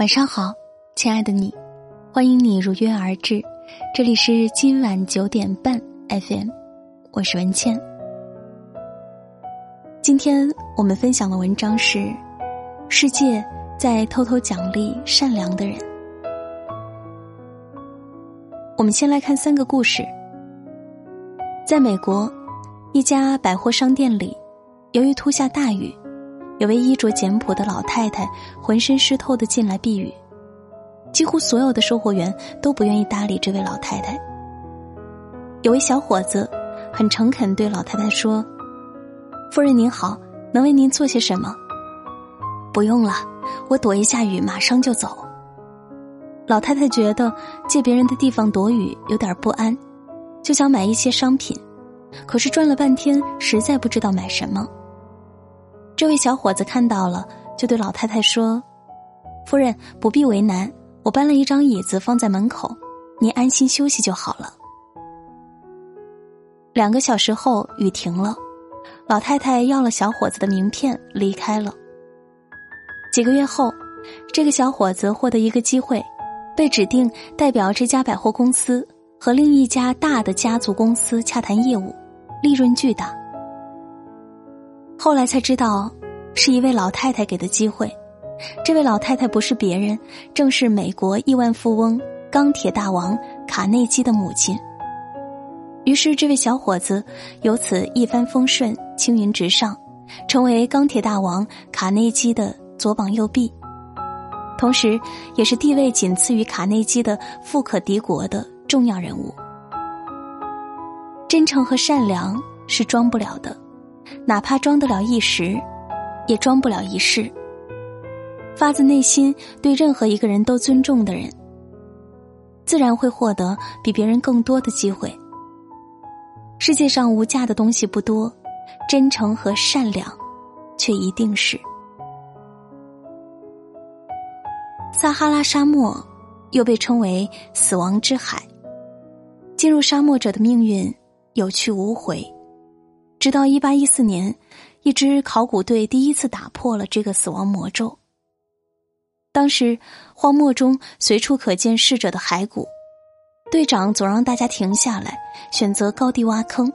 晚上好，亲爱的你，欢迎你如约而至，这里是今晚九点半 FM，我是文倩。今天我们分享的文章是：世界在偷偷奖励善良的人。我们先来看三个故事。在美国，一家百货商店里，由于突下大雨。有位衣着简朴的老太太，浑身湿透的进来避雨，几乎所有的售货员都不愿意搭理这位老太太。有位小伙子很诚恳对老太太说：“夫人您好，能为您做些什么？”“不用了，我躲一下雨，马上就走。”老太太觉得借别人的地方躲雨有点不安，就想买一些商品，可是转了半天，实在不知道买什么。这位小伙子看到了，就对老太太说：“夫人不必为难，我搬了一张椅子放在门口，您安心休息就好了。”两个小时后，雨停了，老太太要了小伙子的名片，离开了。几个月后，这个小伙子获得一个机会，被指定代表这家百货公司和另一家大的家族公司洽谈业务，利润巨大。后来才知道，是一位老太太给的机会。这位老太太不是别人，正是美国亿万富翁、钢铁大王卡内基的母亲。于是，这位小伙子由此一帆风顺、青云直上，成为钢铁大王卡内基的左膀右臂，同时也是地位仅次于卡内基的富可敌国的重要人物。真诚和善良是装不了的。哪怕装得了一时，也装不了一世。发自内心对任何一个人都尊重的人，自然会获得比别人更多的机会。世界上无价的东西不多，真诚和善良，却一定是。撒哈拉沙漠又被称为“死亡之海”，进入沙漠者的命运有去无回。直到一八一四年，一支考古队第一次打破了这个死亡魔咒。当时荒漠中随处可见逝者的骸骨，队长总让大家停下来，选择高地挖坑，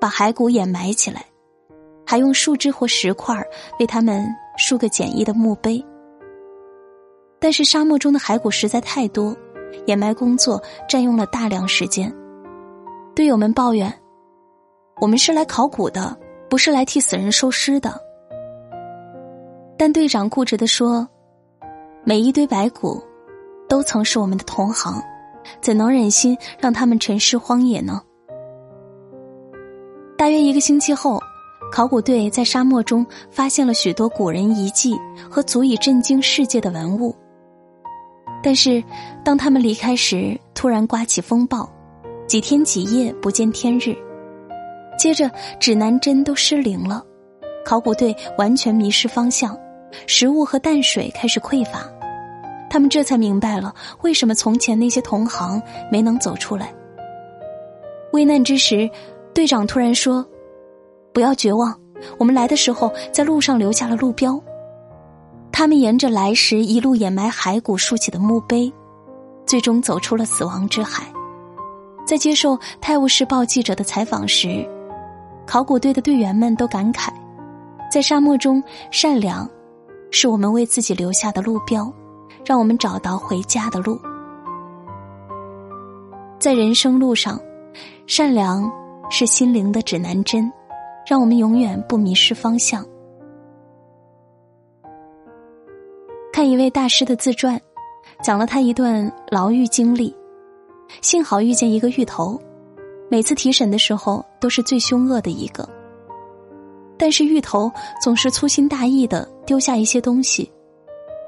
把骸骨掩埋起来，还用树枝或石块为他们竖个简易的墓碑。但是沙漠中的骸骨实在太多，掩埋工作占用了大量时间，队友们抱怨。我们是来考古的，不是来替死人收尸的。但队长固执的说：“每一堆白骨，都曾是我们的同行，怎能忍心让他们沉尸荒野呢？”大约一个星期后，考古队在沙漠中发现了许多古人遗迹和足以震惊世界的文物。但是，当他们离开时，突然刮起风暴，几天几夜不见天日。接着，指南针都失灵了，考古队完全迷失方向，食物和淡水开始匮乏，他们这才明白了为什么从前那些同行没能走出来。危难之时，队长突然说：“不要绝望，我们来的时候在路上留下了路标。”他们沿着来时一路掩埋骸骨竖起的墓碑，最终走出了死亡之海。在接受《泰晤士报》记者的采访时。考古队的队员们都感慨，在沙漠中，善良是我们为自己留下的路标，让我们找到回家的路。在人生路上，善良是心灵的指南针，让我们永远不迷失方向。看一位大师的自传，讲了他一段牢狱经历，幸好遇见一个狱头。每次提审的时候，都是最凶恶的一个。但是芋头总是粗心大意的丢下一些东西，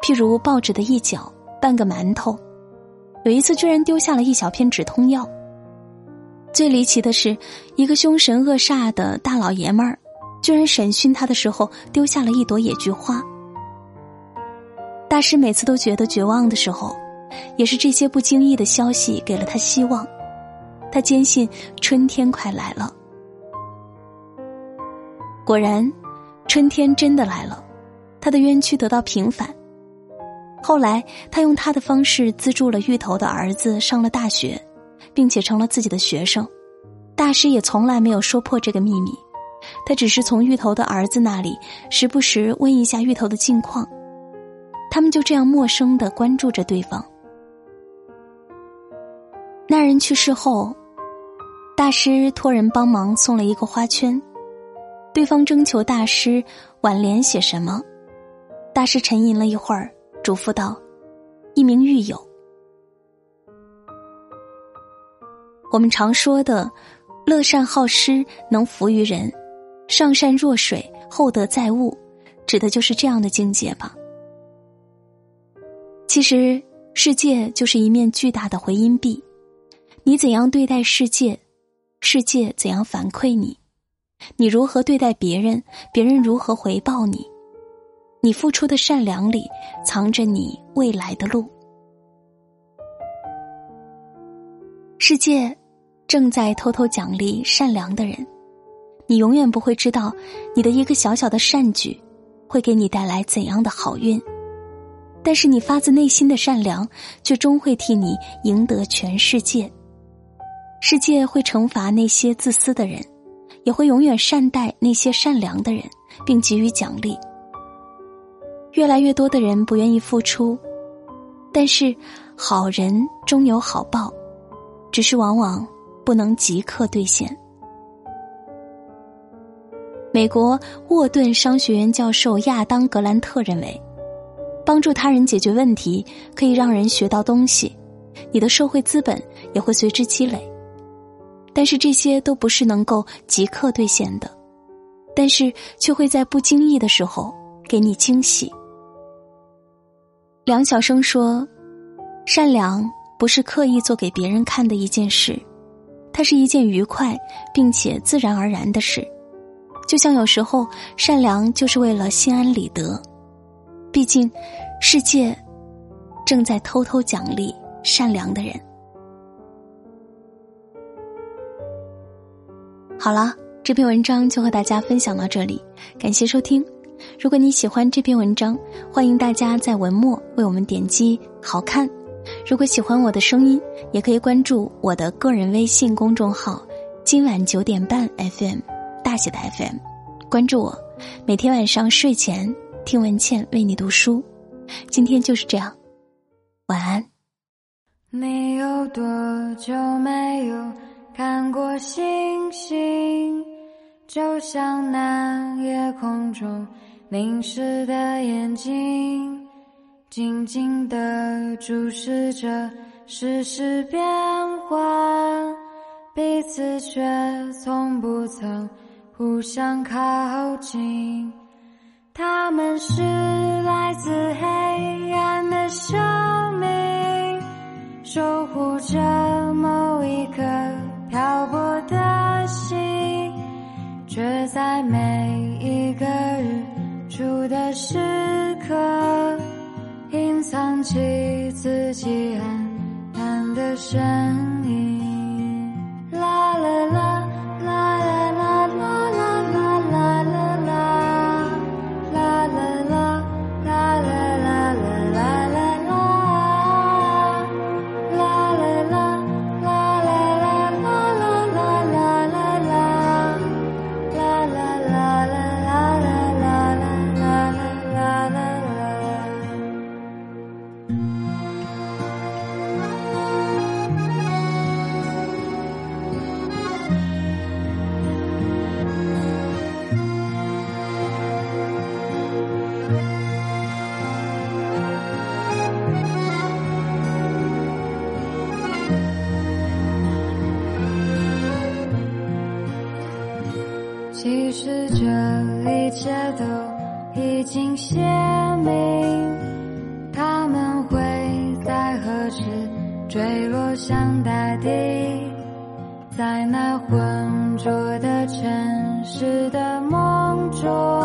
譬如报纸的一角、半个馒头。有一次，居然丢下了一小片止痛药。最离奇的是，一个凶神恶煞的大老爷们儿，居然审讯他的时候丢下了一朵野菊花。大师每次都觉得绝望的时候，也是这些不经意的消息给了他希望。他坚信春天快来了。果然，春天真的来了，他的冤屈得到平反。后来，他用他的方式资助了芋头的儿子上了大学，并且成了自己的学生。大师也从来没有说破这个秘密，他只是从芋头的儿子那里时不时问一下芋头的近况。他们就这样陌生的关注着对方。那人去世后，大师托人帮忙送了一个花圈，对方征求大师挽联写什么，大师沉吟了一会儿。嘱咐道：“一名狱友。我们常说的‘乐善好施，能服于人’，上善若水，厚德载物，指的就是这样的境界吧。其实，世界就是一面巨大的回音壁，你怎样对待世界，世界怎样反馈你；你如何对待别人，别人如何回报你。”你付出的善良里，藏着你未来的路。世界正在偷偷奖励善良的人，你永远不会知道，你的一个小小的善举，会给你带来怎样的好运。但是你发自内心的善良，却终会替你赢得全世界。世界会惩罚那些自私的人，也会永远善待那些善良的人，并给予奖励。越来越多的人不愿意付出，但是好人终有好报，只是往往不能即刻兑现。美国沃顿商学院教授亚当·格兰特认为，帮助他人解决问题可以让人学到东西，你的社会资本也会随之积累。但是这些都不是能够即刻兑现的，但是却会在不经意的时候给你惊喜。梁晓声说：“善良不是刻意做给别人看的一件事，它是一件愉快并且自然而然的事。就像有时候善良就是为了心安理得。毕竟，世界正在偷偷奖励善良的人。”好了，这篇文章就和大家分享到这里，感谢收听。如果你喜欢这篇文章，欢迎大家在文末为我们点击“好看”。如果喜欢我的声音，也可以关注我的个人微信公众号“今晚九点半 FM”，大写的 FM，关注我，每天晚上睡前听文倩为你读书。今天就是这样，晚安。你有多久没有看过星星？就像那夜空中。凝视的眼睛，静静地注视着世事变幻，彼此却从不曾互相靠近。他们是来自黑暗的生命，守护着某一刻却在其实这一切都已经写明，他们会在何时坠落向大地，在那浑浊的城市的梦中，